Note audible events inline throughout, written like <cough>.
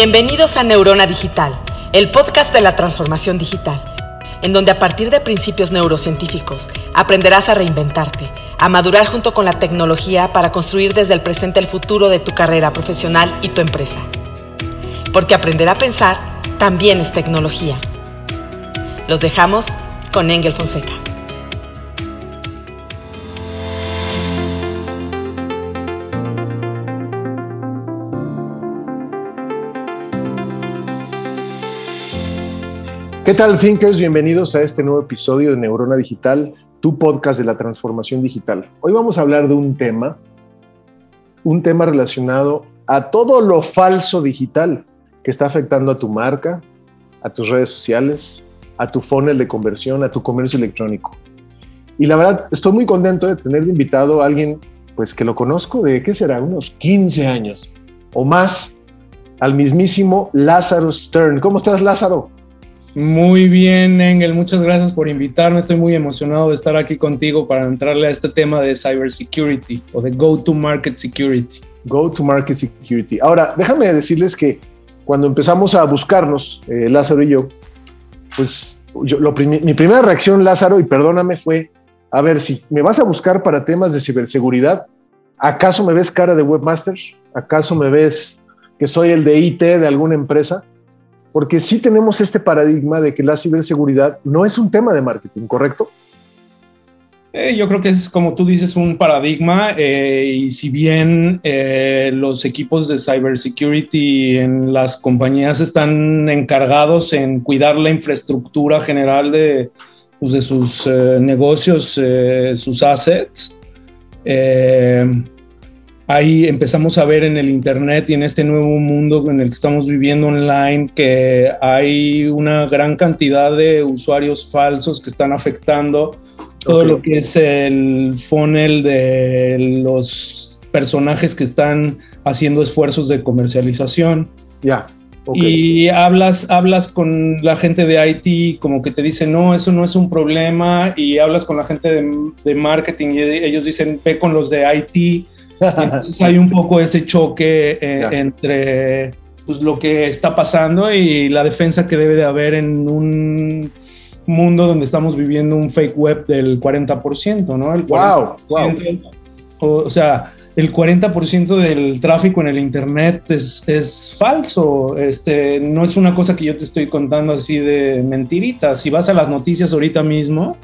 Bienvenidos a Neurona Digital, el podcast de la transformación digital, en donde a partir de principios neurocientíficos aprenderás a reinventarte, a madurar junto con la tecnología para construir desde el presente el futuro de tu carrera profesional y tu empresa. Porque aprender a pensar también es tecnología. Los dejamos con Engel Fonseca. ¿Qué tal, Thinkers? Bienvenidos a este nuevo episodio de Neurona Digital, tu podcast de la transformación digital. Hoy vamos a hablar de un tema, un tema relacionado a todo lo falso digital que está afectando a tu marca, a tus redes sociales, a tu funnel de conversión, a tu comercio electrónico. Y la verdad, estoy muy contento de tener de invitado a alguien pues que lo conozco de, ¿qué será? Unos 15 años o más, al mismísimo Lázaro Stern. ¿Cómo estás, Lázaro? Muy bien, Engel, muchas gracias por invitarme. Estoy muy emocionado de estar aquí contigo para entrarle a este tema de cybersecurity o de go-to-market security. Go-to-market security. Ahora, déjame decirles que cuando empezamos a buscarnos, eh, Lázaro y yo, pues mi primera reacción, Lázaro, y perdóname, fue, a ver, si me vas a buscar para temas de ciberseguridad, ¿acaso me ves cara de webmaster? ¿Acaso me ves que soy el de IT de alguna empresa? Porque sí tenemos este paradigma de que la ciberseguridad no es un tema de marketing, ¿correcto? Eh, yo creo que es, como tú dices, un paradigma eh, y si bien eh, los equipos de cybersecurity en las compañías están encargados en cuidar la infraestructura general de, pues, de sus negocios, sus assets, ahí empezamos a ver en el Internet y en este nuevo mundo en el que estamos viviendo online que hay una gran cantidad de usuarios falsos que están afectando todo lo que es el funnel de los personajes que están haciendo esfuerzos de comercialización. Ya. Y hablas, hablas con la gente de IT como que te dicen, no, eso no es un problema. Y hablas con la gente de, de marketing y ellos dicen, ve con los de IT hay un poco ese choque eh, entre pues, lo que está pasando y la defensa que debe de haber en un mundo donde estamos viviendo un fake web del 40%, ¿no? El wow, O, sea, el 40% del tráfico en el Internet es, es, falso. Este, no es una cosa que yo te estoy contando así de mentiritas. Si vas a las noticias ahorita mismo,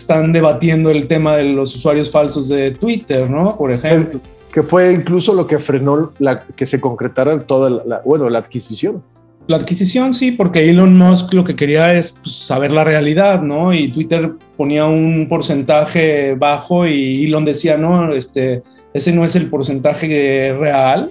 están debatiendo el tema de los usuarios falsos de Twitter, ¿no? Por ejemplo. Que fue incluso lo que frenó la, que se concretara toda la, bueno, la adquisición. La adquisición sí, porque Elon Musk lo que quería es pues, saber la realidad, ¿no? Y Twitter ponía un porcentaje bajo y Elon decía, no, este, ese no es el porcentaje real.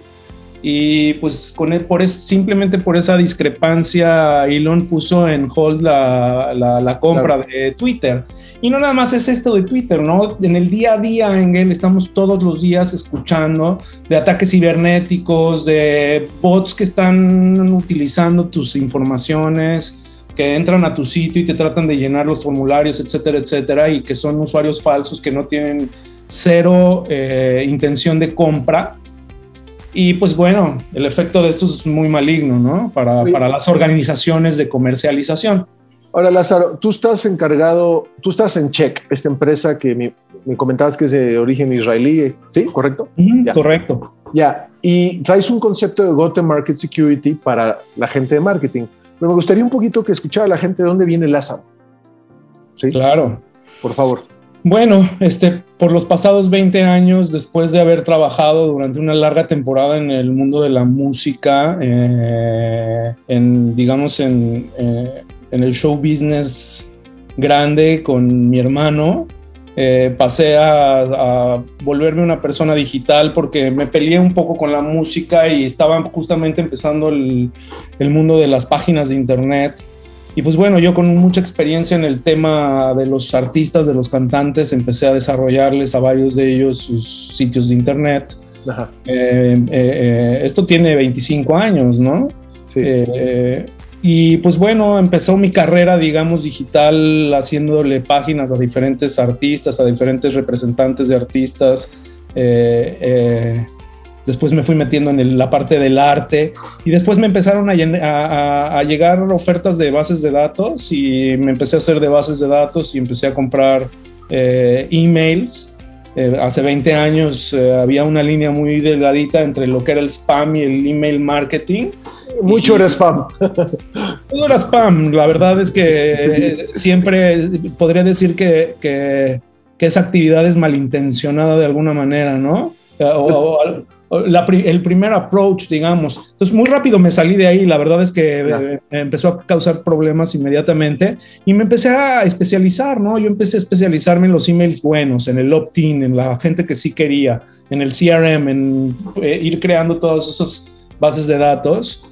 Y pues con por simplemente por esa discrepancia, Elon puso en hold la, la, compra de Twitter. Y no nada más es esto de Twitter, ¿no? En el día a día, en él estamos todos los días escuchando de ataques cibernéticos, de bots que están utilizando tus informaciones, que entran a tu sitio y te tratan de llenar los formularios, etcétera, etcétera, y que son usuarios falsos que no tienen cero eh, intención de compra. Y pues bueno, el efecto de esto es muy maligno, ¿no? Para, para las organizaciones de comercialización. Ahora, Lázaro, tú estás encargado, tú estás en Check, esta empresa que me, comentabas que es de origen israelí, ¿sí? ¿Correcto? Correcto. Ya, y traes un concepto de Go-to-Market Security para la gente de marketing. Pero me gustaría un poquito que escuchara a la gente de dónde viene Lázaro. ¿Sí? Claro. Por favor. Bueno, este, por los pasados 20 años, después de haber trabajado durante una larga temporada en el mundo de la música, eh, en, digamos, en, eh, en el show business grande con mi hermano. Eh, pasé a, volverme una persona digital porque me peleé un poco con la música y estaba justamente empezando el, el, mundo de las páginas de internet. Y pues bueno, yo con mucha experiencia en el tema de los artistas, de los cantantes, empecé a desarrollarles a varios de ellos sus sitios de internet. Eh, eh, esto tiene 25 años, ¿no? Sí, sí. Y pues bueno, empezó mi carrera, digamos, digital, haciéndole páginas a diferentes artistas, a diferentes representantes de artistas, eh, eh, después me fui metiendo en la parte del arte y después me empezaron a, llegar ofertas de bases de datos y me empecé a hacer de bases de datos y empecé a comprar eh, emails. Eh, hace 20 años eh, había una línea muy delgadita entre lo que era el spam y el email marketing. Mucho era spam. <laughs> Todo era spam. La verdad es que siempre podría decir que, que, que, esa actividad es malintencionada de alguna manera, ¿no? o, el primer approach, digamos. Entonces, muy rápido me salí de ahí. La verdad es que me empezó a causar problemas inmediatamente y me empecé a especializar, ¿no? Yo empecé a especializarme en los emails buenos, en el opt-in, en la gente que sí quería, en el CRM, en eh, ir creando todas esas bases de datos.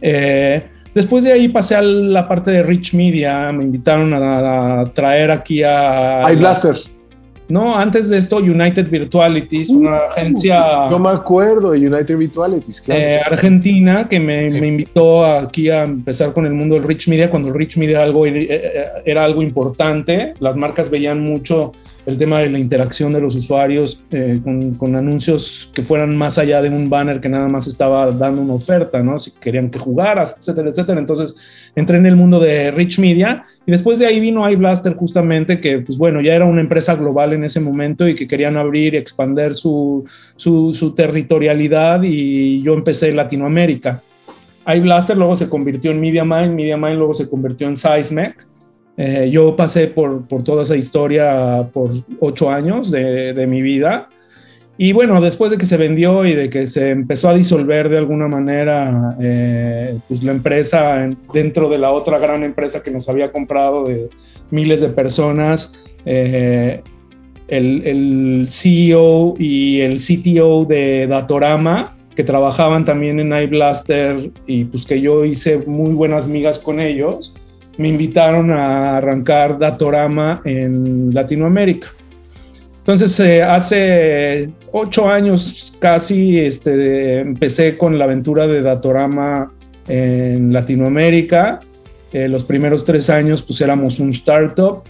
Eh, después de ahí pasé a la parte de Rich Media. Me invitaron a, traer aquí a. iBlaster. No, antes de esto, United Virtualities, una uh, agencia. No me acuerdo de United Virtualities, claro. Eh, Argentina, que me, invitó aquí a empezar con el mundo del Rich Media, cuando el Rich Media algo, eh, eh, era algo importante. Las marcas veían mucho el tema de la interacción de los usuarios eh, con, anuncios que fueran más allá de un banner que nada más estaba dando una oferta, ¿no? Si querían que jugaras, etcétera, etcétera. Entonces entré en el mundo de Rich Media y después de ahí vino iBlaster justamente, que pues bueno, ya era una empresa global en ese momento y que querían abrir expander su, su, su territorialidad y yo empecé Latinoamérica. iBlaster luego se convirtió en MediaMind, MediaMind luego se convirtió en Sizemec eh, yo pasé por, por, toda esa historia por ocho años de, de, mi vida. Y bueno, después de que se vendió y de que se empezó a disolver de alguna manera eh, pues la empresa dentro de la otra gran empresa que nos había comprado de miles de personas, eh, el, el, CEO y el CTO de Datorama, que trabajaban también en iBlaster y pues que yo hice muy buenas migas con ellos, me invitaron a arrancar Datorama en Latinoamérica. Entonces, eh, hace ocho años casi este, empecé con la aventura de Datorama en Latinoamérica. Eh, los primeros tres años, pues éramos un startup.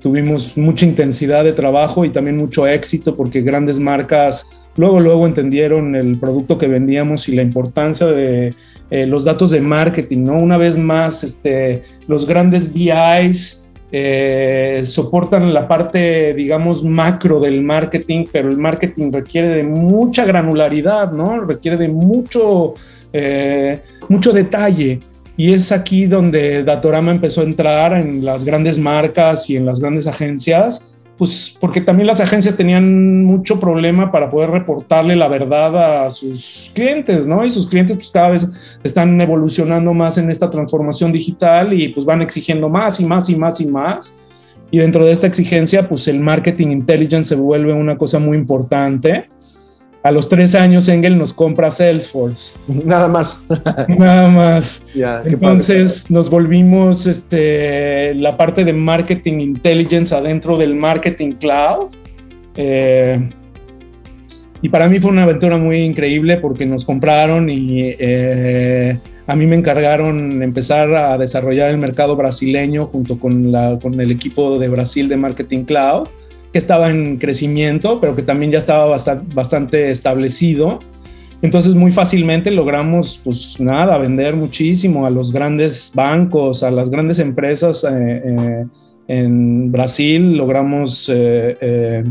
Tuvimos mucha intensidad de trabajo y también mucho éxito porque grandes marcas luego, luego entendieron el producto que vendíamos y la importancia de eh, los datos de marketing, ¿no? Una vez más, este, los grandes BIs eh, soportan la parte, digamos, macro del marketing, pero el marketing requiere de mucha granularidad, ¿no? Requiere de mucho, eh, mucho detalle. Y es aquí donde Datorama empezó a entrar en las grandes marcas y en las grandes agencias pues porque también las agencias tenían mucho problema para poder reportarle la verdad a sus clientes, ¿no? Y sus clientes pues cada vez están evolucionando más en esta transformación digital y pues van exigiendo más y más y más y más. Y dentro de esta exigencia, pues el marketing intelligence se vuelve una cosa muy importante a los tres años Engel nos compra Salesforce. <laughs> Nada más. Nada más. <laughs> Entonces nos volvimos este, la parte de marketing intelligence adentro del marketing cloud. Eh, y para mí fue una aventura muy increíble porque nos compraron y eh, a mí me encargaron empezar a desarrollar el mercado brasileño junto con, la, con el equipo de Brasil de Marketing Cloud que estaba en crecimiento, pero que también ya estaba bastante, establecido. Entonces muy fácilmente logramos, pues nada, vender muchísimo a los grandes bancos, a las grandes empresas eh, eh, en Brasil. Logramos eh,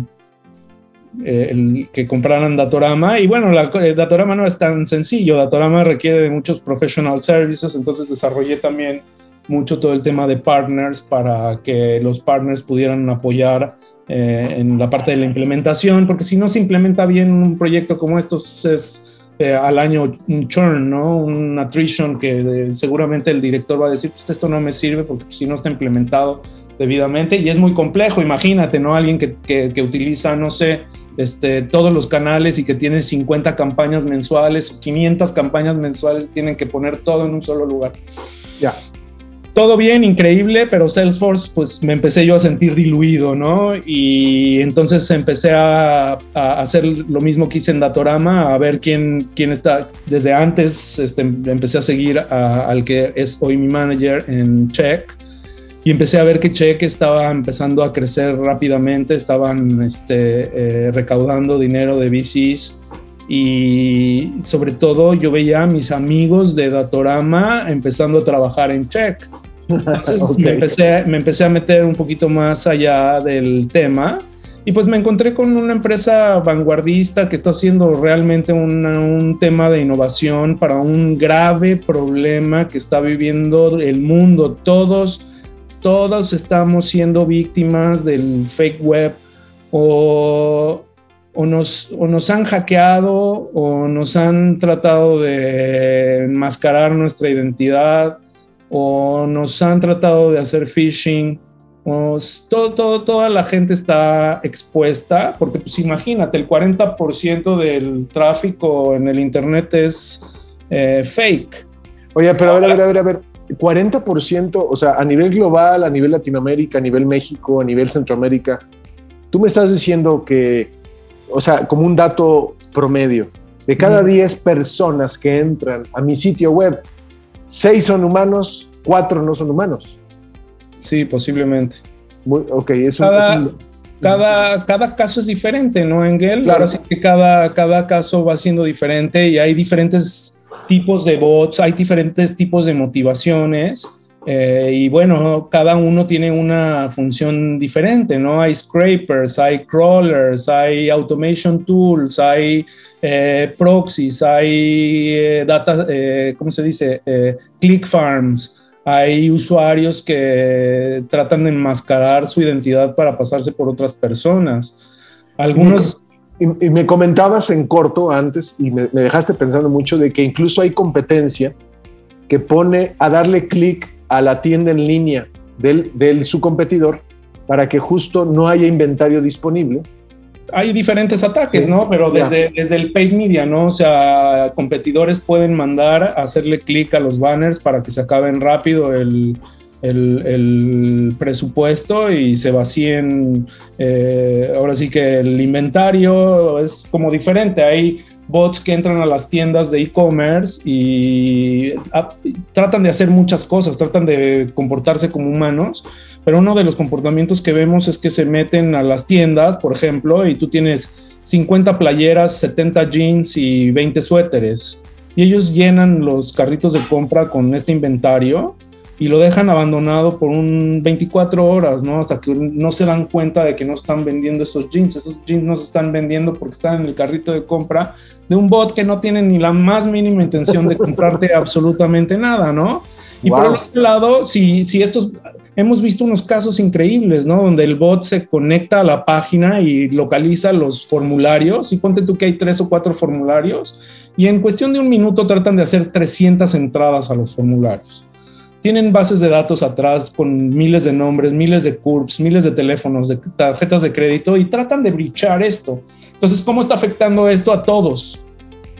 el, que compraran Datorama. Y bueno, la, Datorama no es tan sencillo. Datorama requiere de muchos professional services, entonces desarrollé también mucho todo el tema de partners para que los partners pudieran apoyar eh, en la parte de la implementación, porque si no se implementa bien un proyecto como estos es eh, al año un churn, ¿no? Un attrition que eh, seguramente el director va a decir, pues esto no me sirve porque si no está implementado debidamente y es muy complejo, imagínate, ¿no? Alguien que, que, utiliza, no sé, este, todos los canales y que tiene 50 campañas mensuales o 500 campañas mensuales, tienen que poner todo en un solo lugar. Ya todo bien, increíble, pero Salesforce, pues me empecé yo a sentir diluido, ¿no? Y entonces empecé a, hacer lo mismo que hice en Datorama, a ver quién, quién está. Desde antes este, empecé a seguir al que es hoy mi manager en Check y empecé a ver que Check estaba empezando a crecer rápidamente, estaban este, eh, recaudando dinero de VCs y sobre todo yo veía a mis amigos de Datorama empezando a trabajar en Check. Entonces <laughs> me, empecé, me empecé a meter un poquito más allá del tema. Y pues me encontré con una empresa vanguardista que está haciendo realmente un tema de innovación para un grave problema que está viviendo el mundo. Todos, todos estamos siendo víctimas del fake web o, o, nos, o nos han hackeado o nos han tratado de enmascarar nuestra identidad o nos han tratado de hacer phishing todo, todo, toda la gente está expuesta, porque pues imagínate, el 40% del tráfico en el Internet es eh, fake. Oye, pero a ver, a ver, a ver, a ver, 40%, o sea, a nivel global, a nivel Latinoamérica, a nivel México, a nivel Centroamérica, tú me estás diciendo que, o sea, como un dato promedio, de cada 10 personas que entran a mi sitio web, 6 son humanos, 4 no son humanos. Sí, posiblemente. ok, eso cada, cada, cada, caso es diferente, ¿no, Engel? Claro. Ahora sí que cada, cada caso va siendo diferente y hay diferentes tipos de bots, hay diferentes tipos de motivaciones. Eh, y bueno, cada uno tiene una función diferente, ¿no? Hay scrapers, hay crawlers, hay automation tools, hay eh, proxies, hay eh, data, ¿cómo se dice? click farms hay usuarios que tratan de enmascarar su identidad para pasarse por otras personas. Algunos... Y, me comentabas en corto antes y me, dejaste pensando mucho de que incluso hay competencia que pone a darle clic a la tienda en línea del su competidor para que justo no haya inventario disponible hay diferentes ataques, ¿no? Pero desde, desde el paid media, ¿no? O sea, competidores pueden mandar, hacerle clic a los banners para que se acaben rápido el, el, presupuesto y se vacíen. Eh, ahora sí que el inventario es como diferente. Hay bots que entran a las tiendas de e-commerce y tratan de hacer muchas cosas, tratan de comportarse como humanos pero uno de los comportamientos que vemos es que se meten a las tiendas, por ejemplo, y tú tienes 50 playeras, 70 jeans y 20 suéteres. Y ellos llenan los carritos de compra con este inventario y lo dejan abandonado por un 24 horas, ¿no? Hasta que no se dan cuenta de que no están vendiendo esos jeans. Esos jeans no se están vendiendo porque están en el carrito de compra de un bot que no tiene ni la más mínima intención de <laughs> comprarte absolutamente nada, ¿no? Y por el otro lado, si, si estos, hemos visto unos casos increíbles, ¿no? Donde el bot se conecta a la página y localiza los formularios y ponte tú que hay tres o cuatro formularios y en cuestión de un minuto tratan de hacer 300 entradas a los formularios. Tienen bases de datos atrás con miles de nombres, miles de CURPS, miles de teléfonos, de tarjetas de crédito y tratan de brichar esto. Entonces, ¿cómo está afectando esto a todos?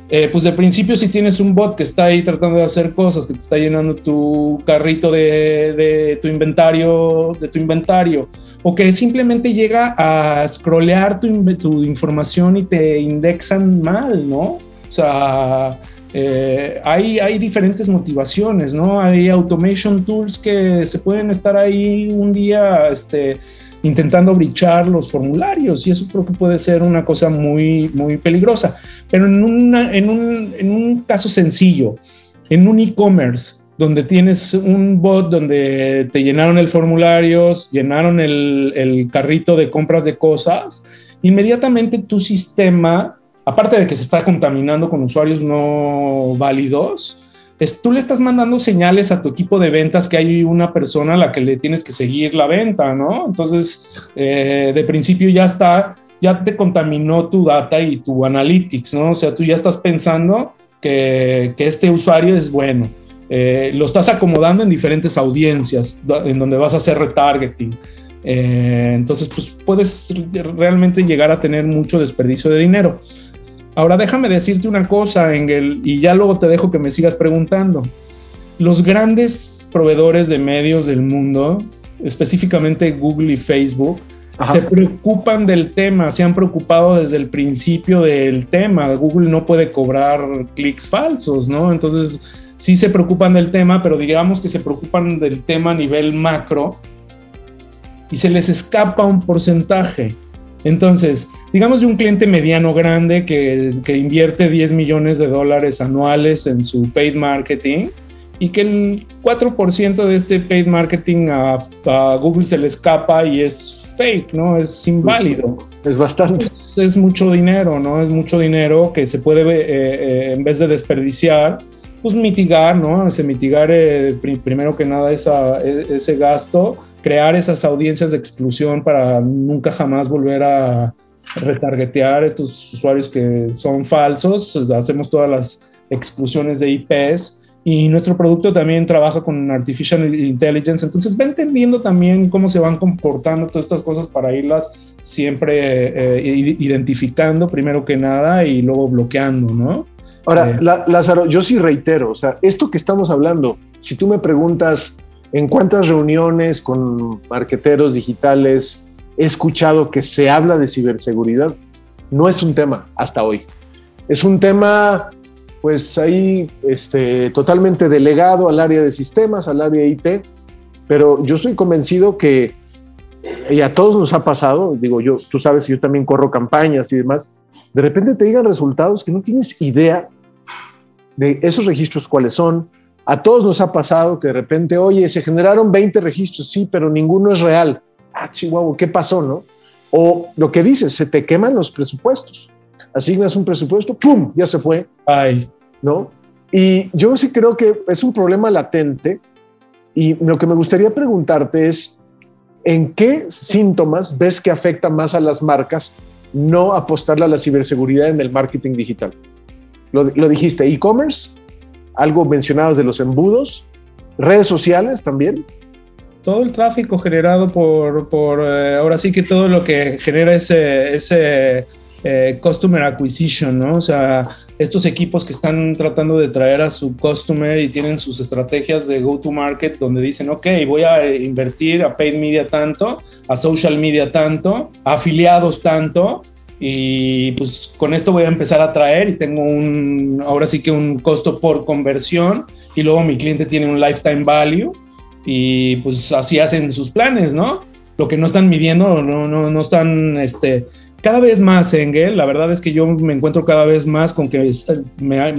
Eh, pues de principio si tienes un bot que está ahí tratando de hacer cosas, que te está llenando tu carrito de, tu inventario, de tu inventario, o que simplemente llega a scrollear tu, tu información y te indexan mal, ¿no? O sea, eh, hay, hay diferentes motivaciones, ¿no? Hay automation tools que se pueden estar ahí un día, este, intentando brichar los formularios y eso creo que puede ser una cosa muy, muy peligrosa. Pero en, una, en, un, en un caso sencillo, en un e-commerce, donde tienes un bot donde te llenaron el formulario, llenaron el, el carrito de compras de cosas, inmediatamente tu sistema, aparte de que se está contaminando con usuarios no válidos, tú le estás mandando señales a tu equipo de ventas que hay una persona a la que le tienes que seguir la venta, ¿no? Entonces, eh, de principio ya está, ya te contaminó tu data y tu analytics, ¿no? O sea, tú ya estás pensando que, este usuario es bueno. Eh, lo estás acomodando en diferentes audiencias en donde vas a hacer retargeting. Eh, entonces, pues puedes realmente llegar a tener mucho desperdicio de dinero. Ahora déjame decirte una cosa, Engel, y ya luego te dejo que me sigas preguntando. Los grandes proveedores de medios del mundo, específicamente Google y Facebook, se preocupan del tema, se han preocupado desde el principio del tema. Google no puede cobrar clics falsos, ¿no? Entonces, sí se preocupan del tema, pero digamos que se preocupan del tema a nivel macro y se les escapa un porcentaje. Entonces, digamos, de un cliente mediano grande que, que, invierte 10 millones de dólares anuales en su paid marketing y que el 4% de este paid marketing a, a, Google se le escapa y es fake, ¿no? Es inválido. Es bastante. Es, mucho dinero, ¿no? Es mucho dinero que se puede, eh, eh, en vez de desperdiciar, pues mitigar, ¿no? Se mitigar eh, primero que nada esa, e, ese gasto, crear esas audiencias de exclusión para nunca jamás volver a retargetear estos usuarios que son falsos. Hacemos todas las exclusiones de IPs y nuestro producto también trabaja con Artificial Intelligence, entonces va entendiendo también cómo se van comportando todas estas cosas para irlas siempre eh, identificando primero que nada y luego bloqueando, ¿no? Ahora, eh, Lázaro, yo sí reitero, o sea, esto que estamos hablando, si tú me preguntas en cuántas reuniones con marqueteros digitales he escuchado que se habla de ciberseguridad, no es un tema hasta hoy. Es un tema pues ahí este, totalmente delegado al área de sistemas, al área de IT, pero yo estoy convencido que, y a todos nos ha pasado, digo yo, tú sabes, yo también corro campañas y demás, de repente te digan resultados que no tienes idea de esos registros cuáles son. A todos nos ha pasado que de repente, oye, se generaron 20 registros, sí, pero ninguno es real. Ah, chihuahua, ¿qué pasó, no? O lo que dices, se te queman los presupuestos asignas un presupuesto, ¡pum! Ya se fue. Ay. ¿No? Y yo sí creo que es un problema latente y lo que me gustaría preguntarte es, ¿en qué síntomas ves que afecta más a las marcas no apostarle a la ciberseguridad en el marketing digital? Lo, dijiste, e-commerce, algo mencionado de los embudos, redes sociales también. Todo el tráfico generado por, por eh, ahora sí que todo lo que genera ese, ese eh, customer acquisition, ¿no? O sea, estos equipos que están tratando de traer a su customer y tienen sus estrategias de go to market donde dicen, ok, voy a invertir a paid media tanto, a social media tanto, a afiliados tanto, y pues con esto voy a empezar a traer y tengo un, ahora sí que un costo por conversión y luego mi cliente tiene un lifetime value y pues así hacen sus planes, ¿no? Lo que no están midiendo, no, no, no están, este, cada vez más, Engel, la verdad es que yo me encuentro cada vez más con que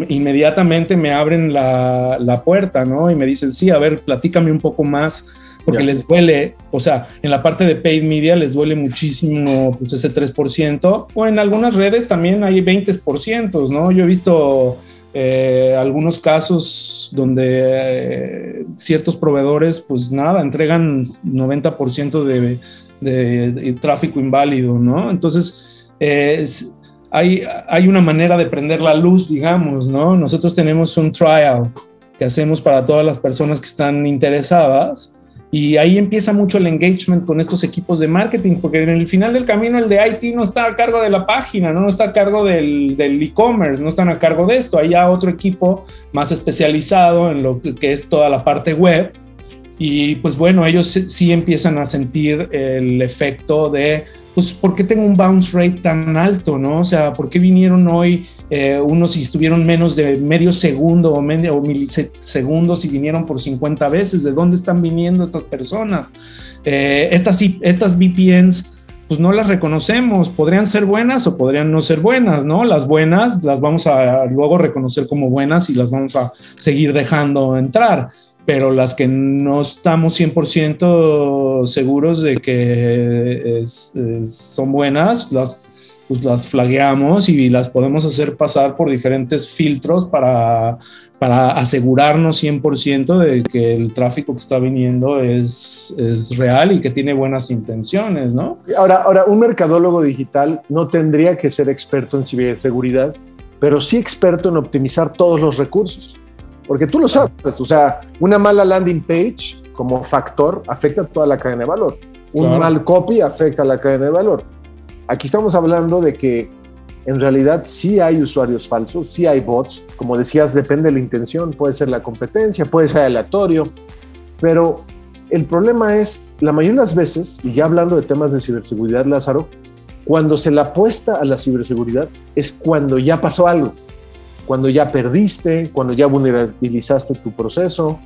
inmediatamente me abren la, puerta, ¿no? Y me dicen, sí, a ver, platícame un poco más, porque les duele, o sea, en la parte de paid media les duele muchísimo pues, ese 3%, o en algunas redes también hay 20%, ¿no? Yo he visto eh, algunos casos donde eh, ciertos proveedores, pues nada, entregan 90% de de, tráfico inválido, ¿no? Entonces, hay, hay una manera de prender la luz, digamos, ¿no? Nosotros tenemos un trial que hacemos para todas las personas que están interesadas y ahí empieza mucho el engagement con estos equipos de marketing, porque en el final del camino el de IT no está a cargo de la página, no, está a cargo del e-commerce, no están a cargo de esto. Hay ya otro equipo más especializado en lo que es toda la parte web y pues bueno, ellos sí empiezan a sentir el efecto de, pues, ¿por qué tengo un bounce rate tan alto? ¿no? O sea, ¿por qué vinieron hoy eh, unos y estuvieron menos de medio segundo o, medio, o milisegundos y vinieron por 50 veces? ¿De dónde están viniendo estas personas? Eh, estas, estas VPNs pues no las reconocemos, podrían ser buenas o podrían no ser buenas, ¿no? Las buenas las vamos a luego reconocer como buenas y las vamos a seguir dejando entrar pero las que no estamos 100% seguros de que son buenas, las, pues las flagueamos y las podemos hacer pasar por diferentes filtros para, para asegurarnos 100% de que el tráfico que está viniendo es, es, real y que tiene buenas intenciones, ¿no? Ahora, ahora, un mercadólogo digital no tendría que ser experto en ciberseguridad, pero sí experto en optimizar todos los recursos. Porque tú lo sabes, o sea, una mala landing page como factor afecta a toda la cadena de valor. Un mal copy afecta a la cadena de valor. Aquí estamos hablando de que en realidad sí hay usuarios falsos, sí hay bots. Como decías, depende de la intención, puede ser la competencia, puede ser aleatorio, pero el problema es, la mayoría de las veces, y ya hablando de temas de ciberseguridad, Lázaro, cuando se la apuesta a la ciberseguridad es cuando ya pasó algo cuando ya perdiste, cuando ya vulnerabilizaste tu proceso.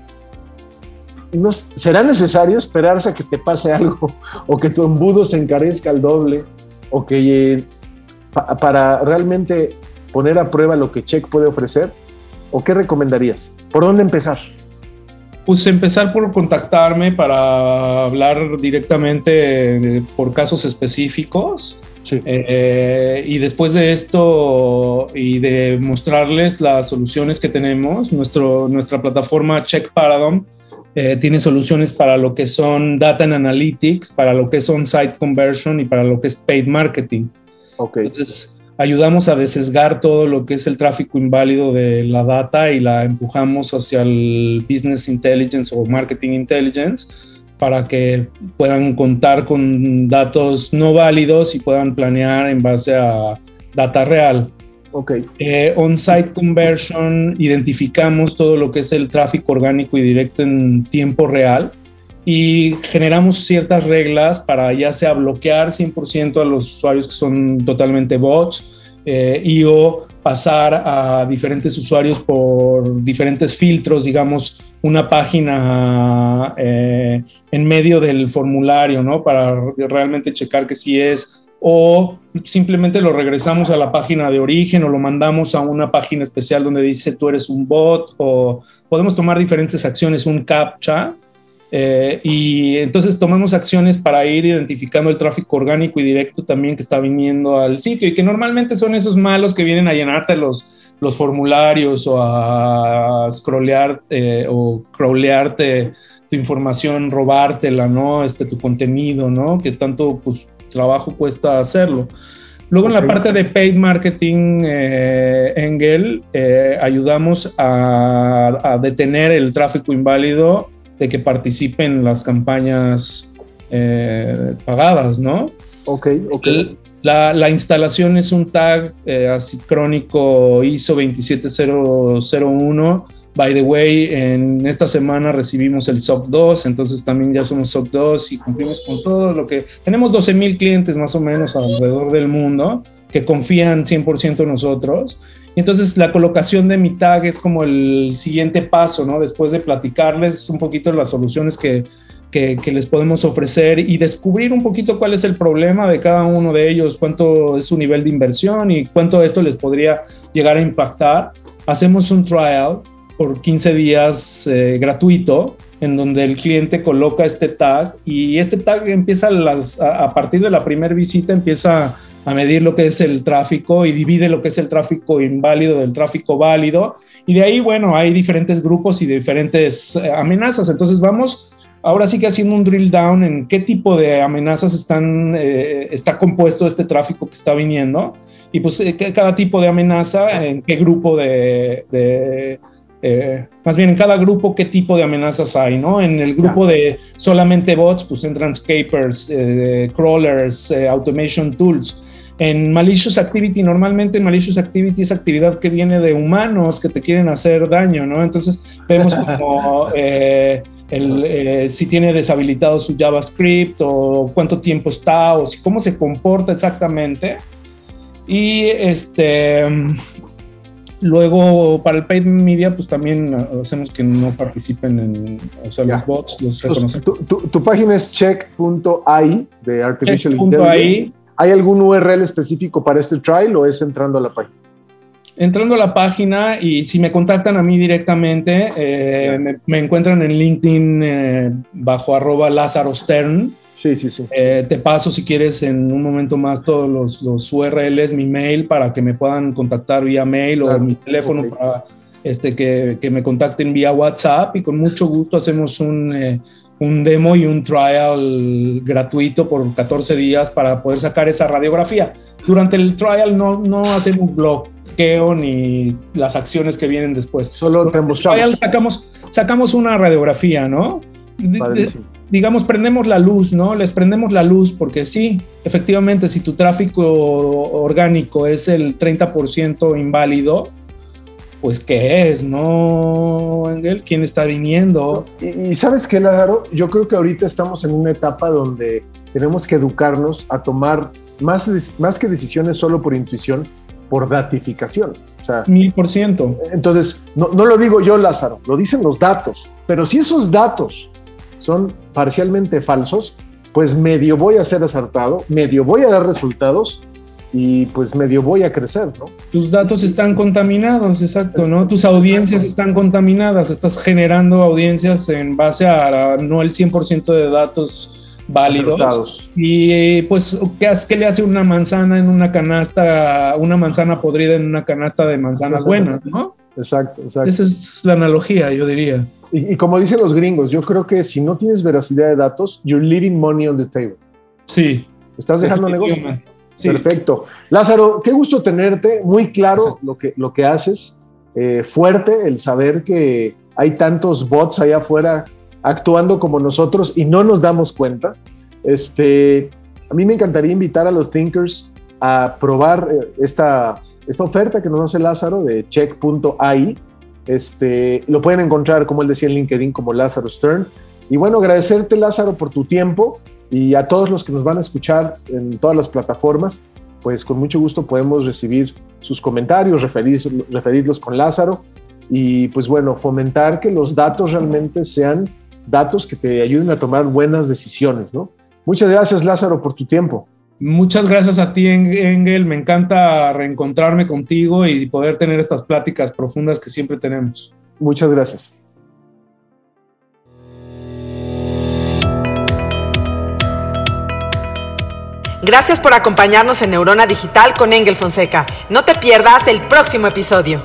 No, ¿Será necesario esperarse a que te pase <laughs> algo o que tu embudo se encarezca al doble o que para realmente poner a prueba lo que Check puede ofrecer? ¿O qué recomendarías? ¿Por dónde empezar? Pues empezar por contactarme para hablar directamente por casos específicos. Eh, y después de esto y de mostrarles las soluciones que tenemos, nuestro, nuestra plataforma Check Paradigm eh, tiene soluciones para lo que son data and analytics, para lo que son site conversion y para lo que es paid marketing. Okay. Entonces, ayudamos a desesgar todo lo que es el tráfico inválido de la data y la empujamos hacia el business intelligence o marketing intelligence para que puedan contar con datos no válidos y puedan planear en base a data real. Ok. Eh, On-site conversion, identificamos todo lo que es el tráfico orgánico y directo en tiempo real y generamos ciertas reglas para ya sea bloquear 100% a los usuarios que son totalmente bots eh, y o pasar a diferentes usuarios por diferentes filtros, digamos, una página eh, en medio del formulario, ¿no? Para realmente checar que sí es o simplemente lo regresamos a la página de origen o lo mandamos a una página especial donde dice tú eres un bot o podemos tomar diferentes acciones, un captcha eh, y entonces tomamos acciones para ir identificando el tráfico orgánico y directo también que está viniendo al sitio y que normalmente son esos malos que vienen a llenarte los, los formularios o a scrollear eh, o crawlearte tu información, robártela, ¿no? Este, tu contenido, ¿no? Que tanto pues, trabajo cuesta hacerlo. Luego en la parte de paid marketing, eh, Engel, ayudamos a, a, detener el tráfico inválido de que participen en las campañas eh, pagadas, ¿no? Ok, ok. La, la instalación es un tag eh, asíncrónico ISO 27001. By the way, en esta semana recibimos el SOC 2, entonces también ya somos SOC 2 y cumplimos con todo lo que... Tenemos 12 mil clientes más o menos alrededor del mundo que confían 100% en nosotros entonces la colocación de mi tag es como el siguiente paso, ¿no? Después de platicarles un poquito las soluciones que, que, les podemos ofrecer y descubrir un poquito cuál es el problema de cada uno de ellos, cuánto es su nivel de inversión y cuánto esto les podría llegar a impactar. Hacemos un trial por 15 días eh, gratuito en donde el cliente coloca este tag y este tag empieza a, a partir de la primera visita empieza a medir lo que es el tráfico y divide lo que es el tráfico inválido del tráfico válido. Y de ahí, bueno, hay diferentes grupos y diferentes eh, amenazas. Entonces vamos ahora sí que haciendo un drill down en qué tipo de amenazas están, eh, está compuesto este tráfico que está viniendo. Y pues eh, cada tipo de amenaza, en qué grupo de... más bien en cada grupo qué tipo de amenazas hay, ¿no? En el grupo de solamente bots, pues entran scapers, crawlers, automation tools en malicious activity, normalmente malicious activity es actividad que viene de humanos que te quieren hacer daño, ¿no? Entonces vemos como <laughs> eh, eh, si tiene deshabilitado su JavaScript o cuánto tiempo está o si, cómo se comporta exactamente. Y este, luego para el paid media, pues también hacemos que no participen en, o sea, los bots los reconocen. Tu, tu, página es check.ai de Artificial Intelligence. ¿Hay algún URL específico para este trial o es entrando a la página? Entrando a la página y si me contactan a mí directamente, eh, me, encuentran en LinkedIn eh, bajo arroba Lázaro Stern. Sí, sí, sí. Eh, te paso si quieres en un momento más todos los, los, URLs, mi mail para que me puedan contactar vía mail o mi teléfono para este, que, que, me contacten vía WhatsApp y con mucho gusto hacemos un, un demo y un trial gratuito por 14 días para poder sacar esa radiografía. Durante el trial no, no hacemos ni las acciones que vienen después. Solo. Sacamos, sacamos una radiografía, ¿no? digamos, prendemos la luz, ¿no? Les prendemos la luz porque sí, efectivamente, si tu tráfico orgánico es el 30% inválido, pues qué es, ¿no, Engel? ¿Quién está viniendo? Y, sabes qué, Lázaro, yo creo que ahorita estamos en una etapa donde tenemos que educarnos a tomar más, más que decisiones solo por intuición, por datificación. O sea, Mil por ciento. Entonces, no, no lo digo yo, Lázaro, lo dicen los datos. Pero si esos datos son parcialmente falsos, pues medio voy a ser acertado, medio voy a dar resultados y pues medio voy a crecer, ¿no? Tus datos están contaminados, exacto, ¿no? Tus audiencias están contaminadas, estás generando audiencias en base a no el 100% de datos válidos. Y pues, ¿qué, ¿qué, le hace una manzana en una canasta, una manzana podrida en una canasta de manzanas buenas, ¿no? Exacto, exacto. Esa es la analogía, yo diría. Y, y, como dicen los gringos, yo creo que si no tienes veracidad de datos, you're leaving money on the table. Sí. Estás dejando negocio. Perfecto. Lázaro, qué gusto tenerte, muy claro lo que, lo que haces, eh, fuerte el saber que hay tantos bots allá afuera actuando como nosotros y no nos damos cuenta. Este, a mí me encantaría invitar a los thinkers a probar eh, esta, esta oferta que nos hace Lázaro de check.ai. Este, lo pueden encontrar, como él decía en LinkedIn, como Lázaro Stern. Y bueno, agradecerte Lázaro por tu tiempo y a todos los que nos van a escuchar en todas las plataformas, pues con mucho gusto podemos recibir sus comentarios, referirlos con Lázaro y pues bueno, fomentar que los datos realmente sean datos que te ayuden a tomar buenas decisiones, ¿no? Muchas gracias Lázaro por tu tiempo. Muchas gracias a ti, Engel. Me encanta reencontrarme contigo y poder tener estas pláticas profundas que siempre tenemos. Muchas gracias. Gracias por acompañarnos en Neurona Digital con Engel Fonseca. No te pierdas el próximo episodio.